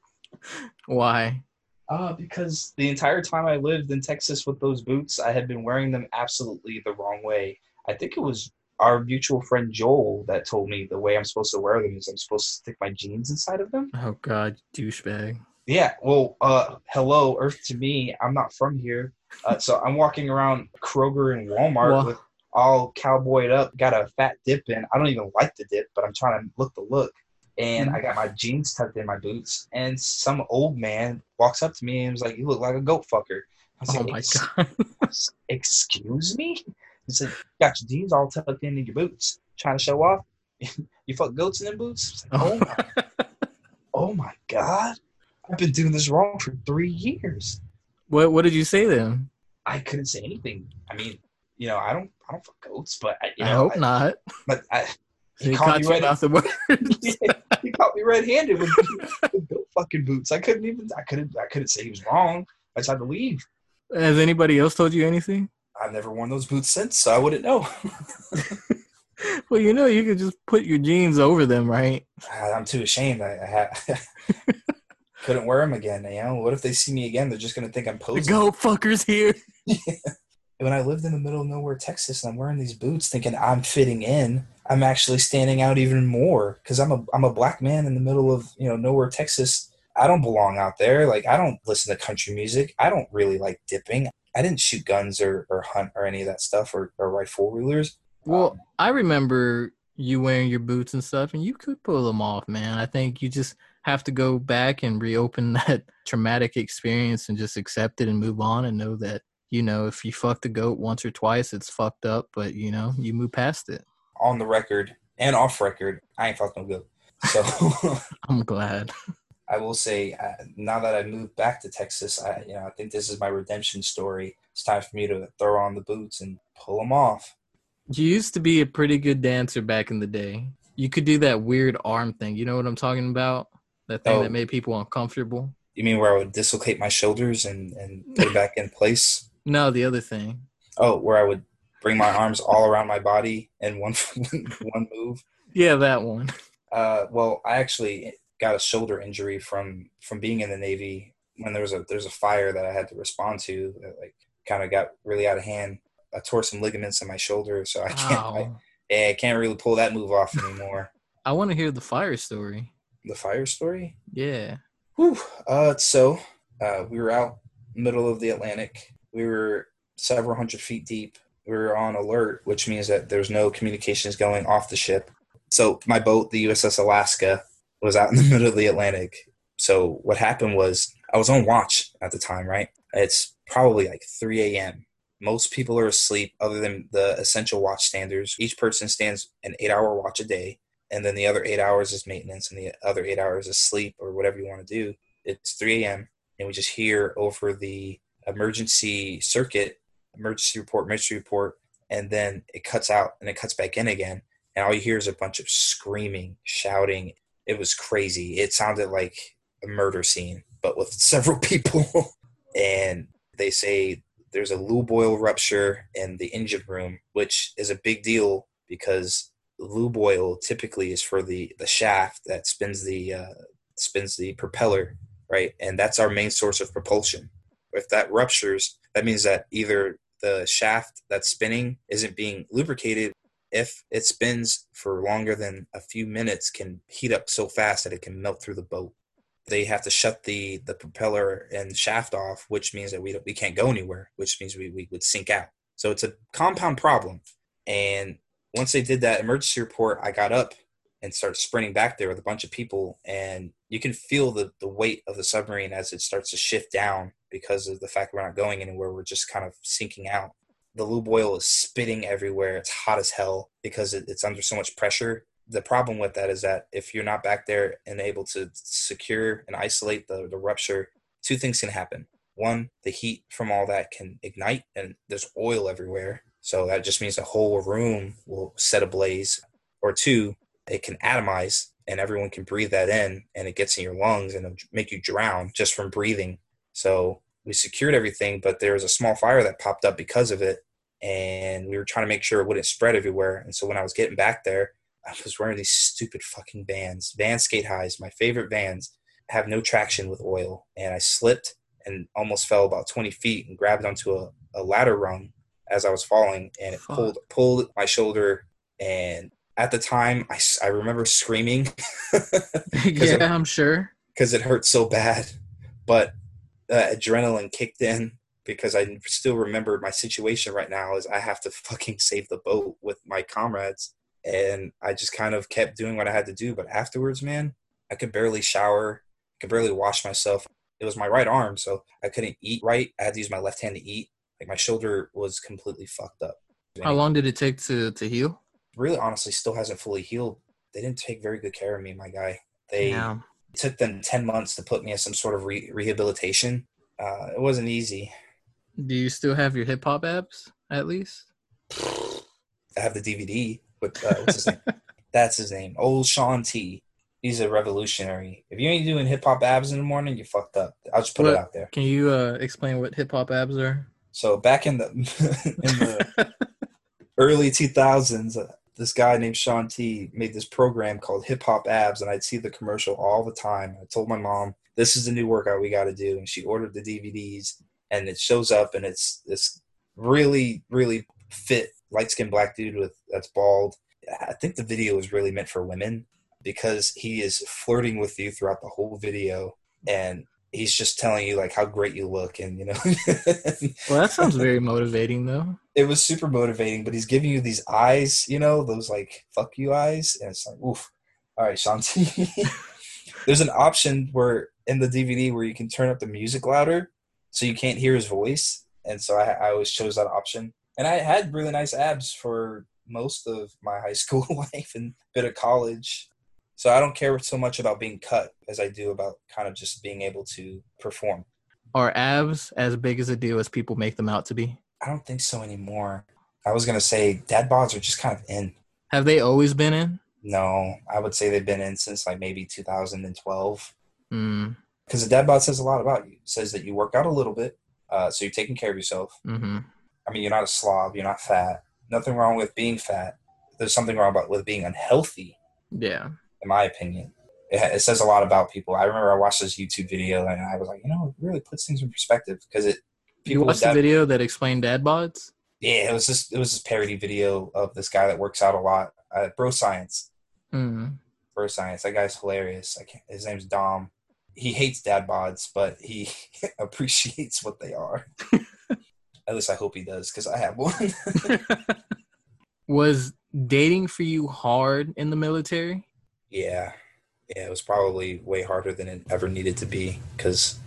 Why? Uh, because the entire time I lived in Texas with those boots, I had been wearing them absolutely the wrong way. I think it was our mutual friend Joel that told me the way I'm supposed to wear them is I'm supposed to stick my jeans inside of them. Oh, God, douchebag. Yeah, well, uh, hello, Earth to me. I'm not from here, uh, so I'm walking around Kroger and Walmart Wha- with all cowboyed up, got a fat dip in. I don't even like the dip, but I'm trying to look the look. And mm-hmm. I got my jeans tucked in my boots, and some old man walks up to me and was like, "You look like a goat fucker." I was Oh, like, my "Ex- God. excuse me? He said, got your jeans all tucked in in your boots, trying to show off. you fuck goats in them boots? Like, oh, my, oh my God. I've been doing this wrong for three years. what, what did you say then? I couldn't say anything. I mean, you know, I don't, I don't fuck goats, but I, you I hope I- not. But I, He, he caught caught me you out the words. he caught me red-handed with, with goat fucking boots. I couldn't even, I couldn't, I couldn't say he was wrong. I just had to leave. Has anybody else told you anything? I've never worn those boots since, so I wouldn't know. Well, you know, you could just put your jeans over them, right? Ah, I'm too ashamed. I, I couldn't wear them again. You know, what if they see me again? They're just gonna think I'm The posing. goat fuckers here. When I lived in the middle of nowhere, Texas, and I'm wearing these boots, thinking I'm fitting in, I'm actually standing out even more because I'm a I'm a black man in the middle of you know nowhere, Texas. I don't belong out there. Like I don't listen to country music. I don't really like dipping. I didn't shoot guns or, or hunt or any of that stuff or, or ride four wheelers. Well, um, I remember you wearing your boots and stuff, and you could pull them off, man. I think you just have to go back and reopen that traumatic experience and just accept it and move on and know that, you know, if you fucked a goat once or twice, it's fucked up, but, you know, you move past it. On the record and off record, I ain't fucking no good. So I'm glad. I will say, uh, now that I moved back to Texas, I you know I think this is my redemption story. It's time for me to throw on the boots and pull them off. You used to be a pretty good dancer back in the day. You could do that weird arm thing. You know what I'm talking about? That thing Oh. that made people uncomfortable. You mean where I would dislocate my shoulders and and put it back in place? No, the other thing. Oh, where I would bring my arms all around my body in one one move. Yeah, that one. Uh, well, I actually got a shoulder injury from from being in the Navy when there was a there's a fire that I had to respond to that like kind of got really out of hand. I tore some ligaments in my shoulder, so I can't I, yeah, I can't really pull that move off anymore. I want to hear the fire story. the fire story. Yeah. Whew. Uh, so uh, we were out middle of the Atlantic. We were several hundred feet deep. We were on alert, which means that there's no communications going off the ship. So my boat, the USS Alaska, was out in the middle of the Atlantic. So what happened was I was on watch at the time, right? It's probably like 3 a.m. Most people are asleep other than the essential watch standers. Each person stands an eight hour watch a day and then the other eight hours is maintenance and the other eight hours is sleep or whatever you want to do. It's 3 a.m. and we just hear over the emergency circuit, emergency report, emergency report, and then it cuts out and it cuts back in again. And all you hear is a bunch of screaming, shouting. It was crazy. It sounded like a murder scene, but with several people. and they say there's a lube oil rupture in the engine room, which is a big deal because lube oil typically is for the the shaft that spins the uh, spins the propeller, right? And that's our main source of propulsion. If that ruptures, that means that either the shaft that's spinning isn't being lubricated. If it spins for longer than a few minutes, can heat up so fast that it can melt through the boat. They have to shut the the propeller and shaft off, which means that we we can't go anywhere, which means we, we would sink out. So it's a compound problem. And once they did that emergency report, I got up and started sprinting back there with a bunch of people. And you can feel the, the weight of the submarine as it starts to shift down because of the fact we're not going anywhere. We're just kind of sinking out. The lube oil is spitting everywhere. It's hot as hell because it, it's under so much pressure. The problem with that is that if you're not back there and able to secure and isolate the, the rupture, two things can happen. One, the heat from all that can ignite and there's oil everywhere. So that just means the whole room will set ablaze. Or two, it can atomize and everyone can breathe that in and it gets in your lungs and it'll make you drown just from breathing. So we secured everything, but there was a small fire that popped up because of it. And we were trying to make sure it wouldn't spread everywhere. And so when I was getting back there, I was wearing these stupid fucking vans, van skate highs, my favorite vans, have no traction with oil. And I slipped and almost fell about 20 feet and grabbed onto a, a ladder rung as I was falling. And it Fuck. pulled, pulled my shoulder. And at the time, I, I remember screaming yeah, I'm sure. because it hurt so bad. But uh, adrenaline kicked in because I still remember my situation right now is I have to fucking save the boat with my comrades. And I just kind of kept doing what I had to do. But afterwards, man, I could barely shower, I could barely wash myself. It was my right arm, so I couldn't eat right. I had to use my left hand to eat. Like my shoulder was completely fucked up. How long did it take to, to heal? Really, honestly, still hasn't fully healed. They didn't take very good care of me, my guy. They Yeah. It took them 10 months to put me in some sort of re- rehabilitation. Uh, it wasn't easy. Do you still have your hip hop abs at least? I have the DVD with uh, what's his name? That's his name. Old Shaun T. He's a revolutionary. If you ain't doing hip hop abs in the morning, you fucked up. I'll just put What? it out there. Can you uh, explain what hip hop abs are? So back in the in the early 2000s, uh, this guy named Shaun T made this program called Hip Hop Abs, and I'd see the commercial all the time. I told my mom, "This is the new workout we got to do," and she ordered the DVDs, and it shows up, and it's this really, really fit light skinned black dude with that's bald. I think the video is really meant for women because he is flirting with you throughout the whole video, and he's just telling you like how great you look, and you know. Well, that sounds very motivating, though. it was super motivating, but he's giving you these eyes, you know, those like fuck you eyes, and it's like, oof. All right, Shaun T. There's an option where in the DVD where you can turn up the music louder, so you can't hear his voice, and so I, I always chose that option. And I had really nice abs for most of my high school life and bit of college. So I don't care so much about being cut as I do about kind of just being able to perform. Are abs as big as a deal as people make them out to be? I don't think so anymore. I was gonna say dad bods are just kind of in. Have they always been in? No, I would say they've been in since like maybe 2012. Mm, Because the dad bod says a lot about you. It says that you work out a little bit, uh, so you're taking care of yourself. hmm I mean, you're not a slob, you're not fat. Nothing wrong with being fat. There's something wrong about with being unhealthy, Yeah. In my opinion. It, it says a lot about people. I remember I watched this YouTube video and I was like, you know, it really puts things in perspective because it. You watched the video that explained dad bods? Yeah, it was just it was this parody video of this guy that works out a lot. Uh, Bro Science. Mm. Bro Science. That guy's hilarious. I can't, his name's Dom. He hates dad bods, but he appreciates what they are. At least I hope he does, because I have one. Was dating for you hard in the military? Yeah, yeah, it was probably way harder than it ever needed to be, because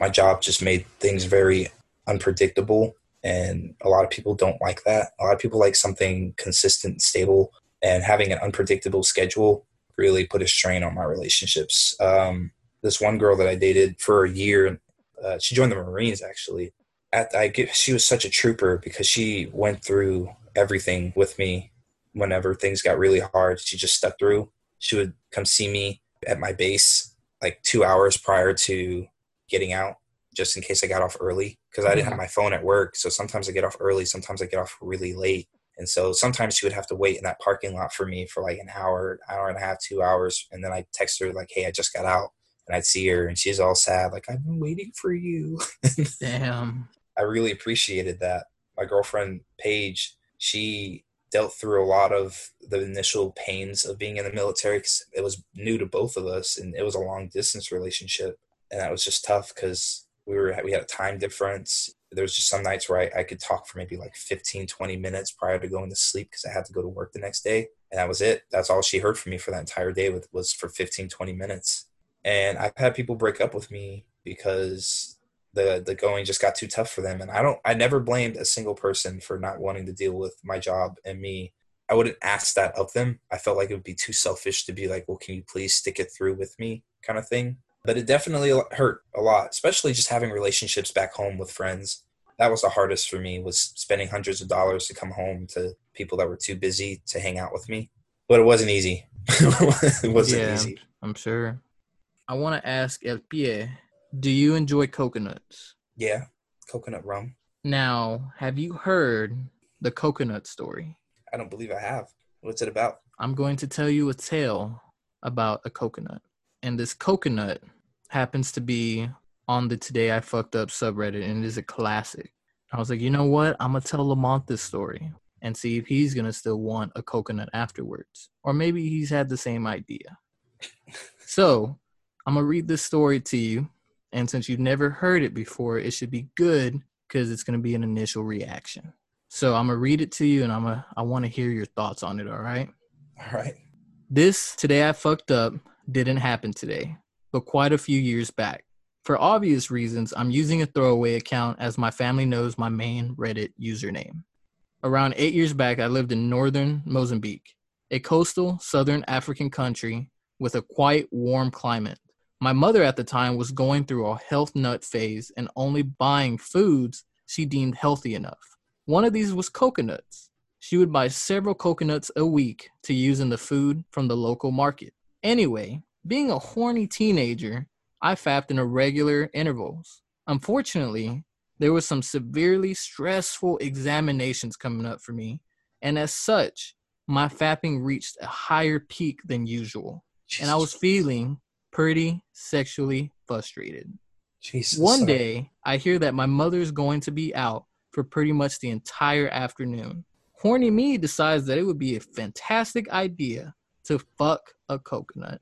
my job just made things very unpredictable, and a lot of people don't like that. A lot of people like something consistent, stable, and having an unpredictable schedule really put a strain on my relationships. Um, this one girl that I dated for a year, uh, she joined the Marines actually. At I get, she was such a trooper because she went through everything with me. Whenever things got really hard, she just stuck through. She would come see me at my base like two hours prior to getting out, just in case I got off early because I didn't have my phone at work. So sometimes I get off early, sometimes I get off really late. And so sometimes she would have to wait in that parking lot for me for like an hour, hour and a half, two hours. And then I'd text her like, hey, I just got out. And I'd see her and she's all sad, like, I've been waiting for you. Damn. I really appreciated that. My girlfriend, Paige, she dealt through a lot of the initial pains of being in the military 'cause it was new to both of us and it was a long distance relationship. And that was just tough because we were we had a time difference. There was just some nights where I, I could talk for maybe like 15, 20 minutes prior to going to sleep because I had to go to work the next day. And that was it. That's all she heard from me for that entire day with, was for 15, 20 minutes. And I've had people break up with me because the the going just got too tough for them. And i don't i never blamed a single person for not wanting to deal with my job and me. I wouldn't ask that of them. I felt like it would be too selfish to be like well can you please stick it through with me? kind of thing. But it definitely hurt a lot especially just having relationships back home with friends. That was the hardest for me was spending hundreds of dollars to come home to people that were too busy to hang out with me. But it wasn't easy. It wasn't yeah, easy. I'm sure. I want to ask El Pie, do you enjoy coconuts? yeah coconut rum Now, have you heard the coconut story? i don't believe i have what's it about I'm going to tell you a tale about a coconut. And this coconut happens to be on the Today I Fucked Up subreddit, and it is a classic. I was like, you know what? I'm going to tell Lamont this story and see if he's going to still want a coconut afterwards. Or maybe he's had the same idea. so I'm going to read this story to you. And since you've never heard it before, it should be good because it's going to be an initial reaction. So I'm going to read it to you and I'm going to I want to hear your thoughts on it, all right? all right This today I fucked up didn't happen today, but quite a few years back. For obvious reasons, I'm using a throwaway account as my family knows my main Reddit username. Around eight years back, I lived in northern Mozambique, a coastal southern African country with a quite warm climate. My mother at the time was going through a health nut phase and only buying foods she deemed healthy enough. One of these was coconuts. She would buy several coconuts a week to use in the food from the local market. Anyway, being a horny teenager, I fapped in irregular intervals. Unfortunately, there were some severely stressful examinations coming up for me, and as such, my fapping reached a higher peak than usual, and I was feeling pretty sexually frustrated. Jesus. One day, I hear that my mother's going to be out for pretty much the entire afternoon. Horny me decides that it would be a fantastic idea to fuck a coconut.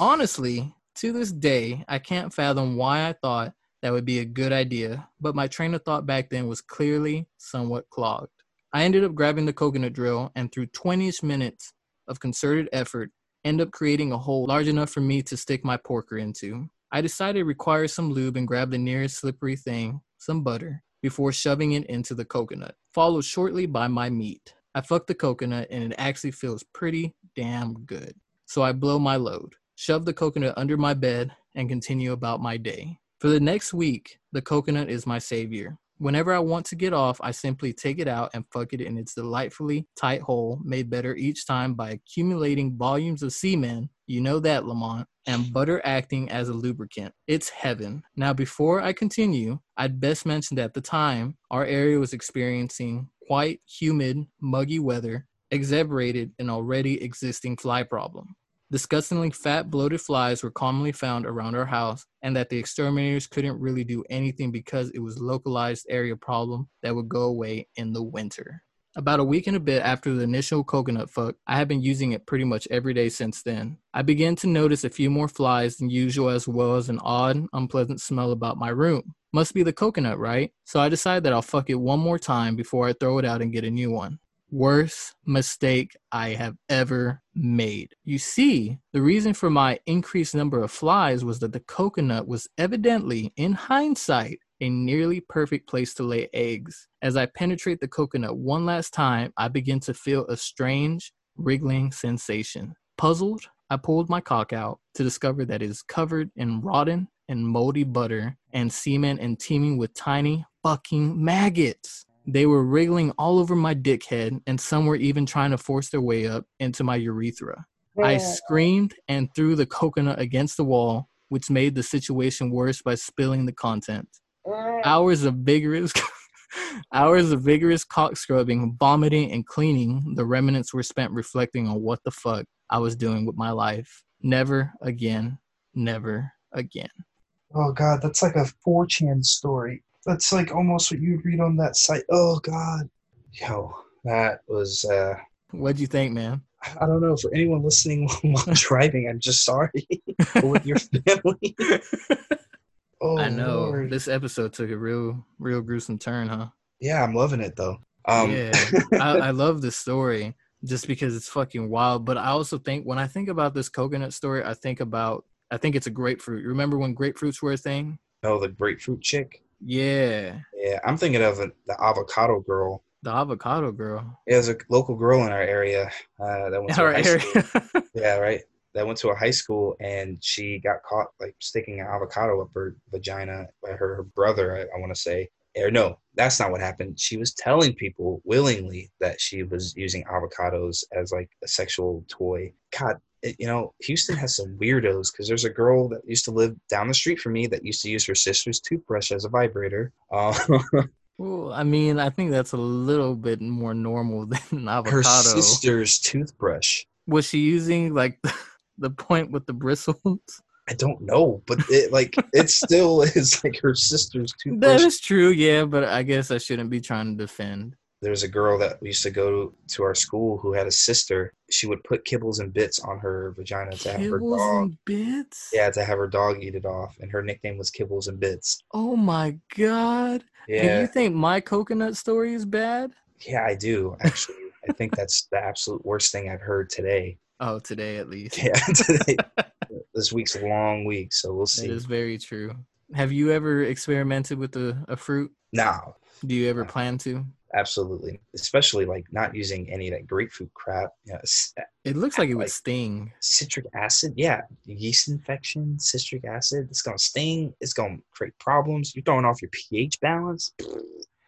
Honestly, to this day, I can't fathom why I thought that would be a good idea, but my train of thought back then was clearly somewhat clogged. I ended up grabbing the coconut drill and through 20 minutes of concerted effort, end up creating a hole large enough for me to stick my porker into. I decided to require some lube and grab the nearest slippery thing, some butter, before shoving it into the coconut, followed shortly by my meat. I fuck the coconut and it actually feels pretty damn good. So I blow my load, shove the coconut under my bed, and continue about my day. For the next week, the coconut is my savior. Whenever I want to get off, I simply take it out and fuck it in its delightfully tight hole, made better each time by accumulating volumes of semen, you know that, Lamont, and butter acting as a lubricant. It's heaven. Now, before I continue, I'd best mention that at the time, our area was experiencing quite humid, muggy weather, exacerbated an already existing fly problem. Disgustingly fat, bloated flies were commonly found around our house, and that the exterminators couldn't really do anything because it was a localized area problem that would go away in the winter. About a week and a bit after the initial coconut fuck, I have been using it pretty much every day since then. I began to notice a few more flies than usual as well as an odd, unpleasant smell about my room. Must be the coconut, right? So I decide that I'll fuck it one more time before I throw it out and get a new one worst mistake I have ever made. You see, the reason for my increased number of flies was that the coconut was evidently, in hindsight, a nearly perfect place to lay eggs. As I penetrate the coconut one last time, I begin to feel a strange, wriggling sensation. Puzzled, I pulled my cock out to discover that it is covered in rotten and moldy butter and semen and teeming with tiny fucking maggots. They were wriggling all over my dickhead, and some were even trying to force their way up into my urethra. I screamed and threw the coconut against the wall, which made the situation worse by spilling the content. Hours of vigorous hours of vigorous cock scrubbing, vomiting, and cleaning, the remnants were spent reflecting on what the fuck I was doing with my life. Never again. Never again. Oh god, that's like a 4chan story. That's like almost what you read on that site. Oh god. Yo, that was uh What'd you think, man? I don't know for anyone listening while driving, I'm just sorry with your family. Oh, I know Lord. this episode took a real, real gruesome turn, huh? Yeah, I'm loving it though. Um, yeah, I, I love this story just because it's fucking wild. But I also think when I think about this coconut story, I think about I think it's a grapefruit. Remember when grapefruits were a thing? oh, the grapefruit chick. Yeah, Yeah, I'm thinking of it, the avocado girl. the avocado girl. Yeah, there's a local girl in our area uh, that went to Our a high area. school. Yeah, right. That went to a high school and she got caught like sticking an avocado up her vagina by her, her brother, I, I want to say. Or no, that's not what happened. She was telling people willingly that she was using avocados as like a sexual toy. God, it, you know, Houston has some weirdos because there's a girl that used to live down the street from me that used to use her sister's toothbrush as a vibrator. Uh, well, I mean, I think that's a little bit more normal than her avocado. sister's toothbrush. Was she using like the point with the bristles? I don't know, but it like it still is like her sister's toothbrush. That is true, yeah, but I guess I shouldn't be trying to defend. There's a girl that we used to go to our school who had a sister. She would put kibbles and bits on her vagina to have her dog. Kibbles and bits? Yeah, to have her dog eat it off, and her nickname was Kibbles and Bits. Oh my god. And Yeah, you think my coconut story is bad? yeah, I do actually. I think that's the absolute worst thing I've heard today. Oh, today at least. Yeah, today. this week's a long week, so we'll see. It is very true. Have you ever experimented with a, a fruit? No, Do you ever plan to? Absolutely. Especially like not using any of that grapefruit crap. Yeah, s- uh, It looks like it would Like- sting. citric acid yeah yeast infection citric acid it's to sting it's to create problems you're throwing off your ph balance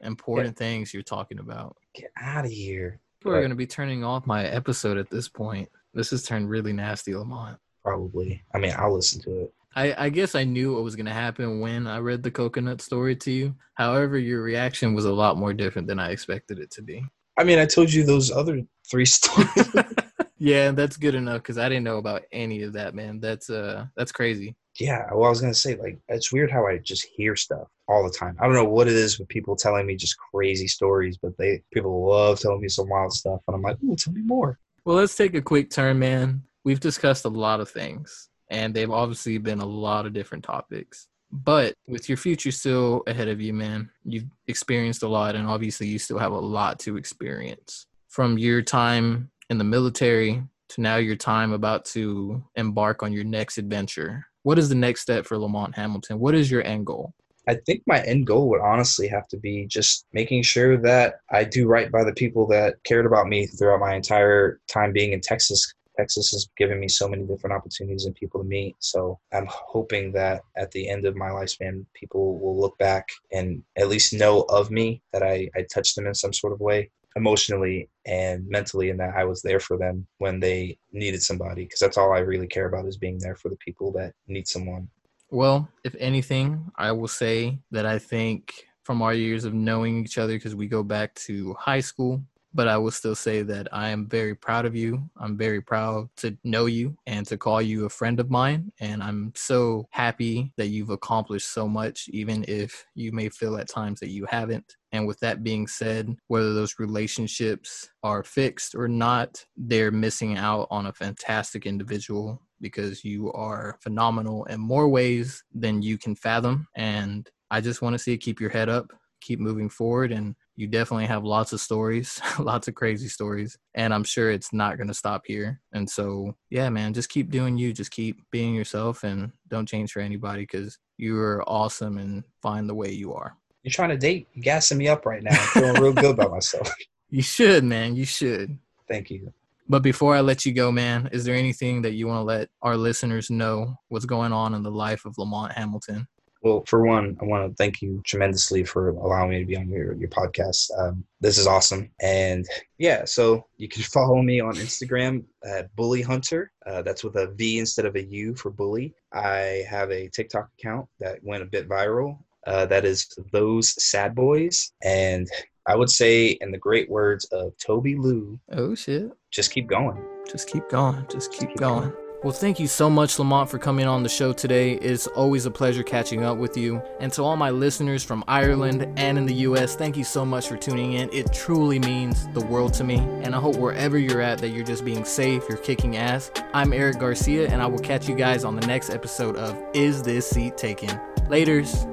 important things you're talking about. Get out of here. People are to be turning off my episode at this point. This has turned really nasty, Lamont. Probably. I mean, I'll listen to it. I, I guess I knew what was going to happen when I read the coconut story to you. However, your reaction was a lot more different than I expected it to be. I mean, I told you those other three stories. yeah, that's good enough because I didn't know about any of that, man. That's uh, that's crazy. yeah. Well, I was gonna say like it's weird how I just hear stuff all the time. I don't know what it is with people telling me just crazy stories, but they people love telling me some wild stuff, and I'm like, ooh, tell me more. Well, let's take a quick turn, man. We've discussed a lot of things, and they've obviously been a lot of different topics. But with your future still ahead of you, man, you've experienced a lot, and obviously you still have a lot to experience. From your time in the military to now your time about to embark on your next adventure. What is the next step for Lamont Hamilton? What is your end goal? I think my end goal would honestly have to be just making sure that I do right by the people that cared about me throughout my entire time being in Texas. Texas has given me so many different opportunities and people to meet. So I'm hoping that at the end of my lifespan, people will look back and at least know of me that I, I touched them in some sort of way emotionally and mentally and that I was there for them when they needed somebody because that's all I really care about is being there for the people that need someone. Well, if anything, I will say that I think from our years of knowing each other, because we go back to high school, but I will still say that I am very proud of you. I'm very proud to know you and to call you a friend of mine. And I'm so happy that you've accomplished so much, even if you may feel at times that you haven't. And with that being said, whether those relationships are fixed or not, they're missing out on a fantastic individual because you are phenomenal in more ways than you can fathom. And I just want to see you keep your head up, keep moving forward. And you definitely have lots of stories, lots of crazy stories. And I'm sure it's not going to stop here. And so, yeah, man, just keep doing you, just keep being yourself and don't change for anybody because you are awesome and find the way you are. You're trying to date, you're gassing me up right now. I'm feeling real good about myself. You should, man. You should. Thank you. But before I let you go, man, is there anything that you want to let our listeners know what's going on in the life of Lamont Hamilton? Well, for one, I want to thank you tremendously for allowing me to be on your, your podcast. Um, this is awesome. And yeah, so you can follow me on Instagram at Bully Hunter. Uh, that's with a V instead of a U for bully. I have a TikTok account that went a bit viral. Uh, that is Those Sad Boys. And I would say, in the great words of Toby Lou, Oh, shit. just keep going. Just keep going. Just keep, keep going. Well, thank you so much, Lamont, for coming on the show today. It's always a pleasure catching up with you. And to all my listeners from Ireland and in the US, thank you so much for tuning in. It truly means the world to me. And I hope wherever you're at that you're just being safe, you're kicking ass. I'm Eric Garcia, and I will catch you guys on the next episode of Is This Seat Taken? Laters.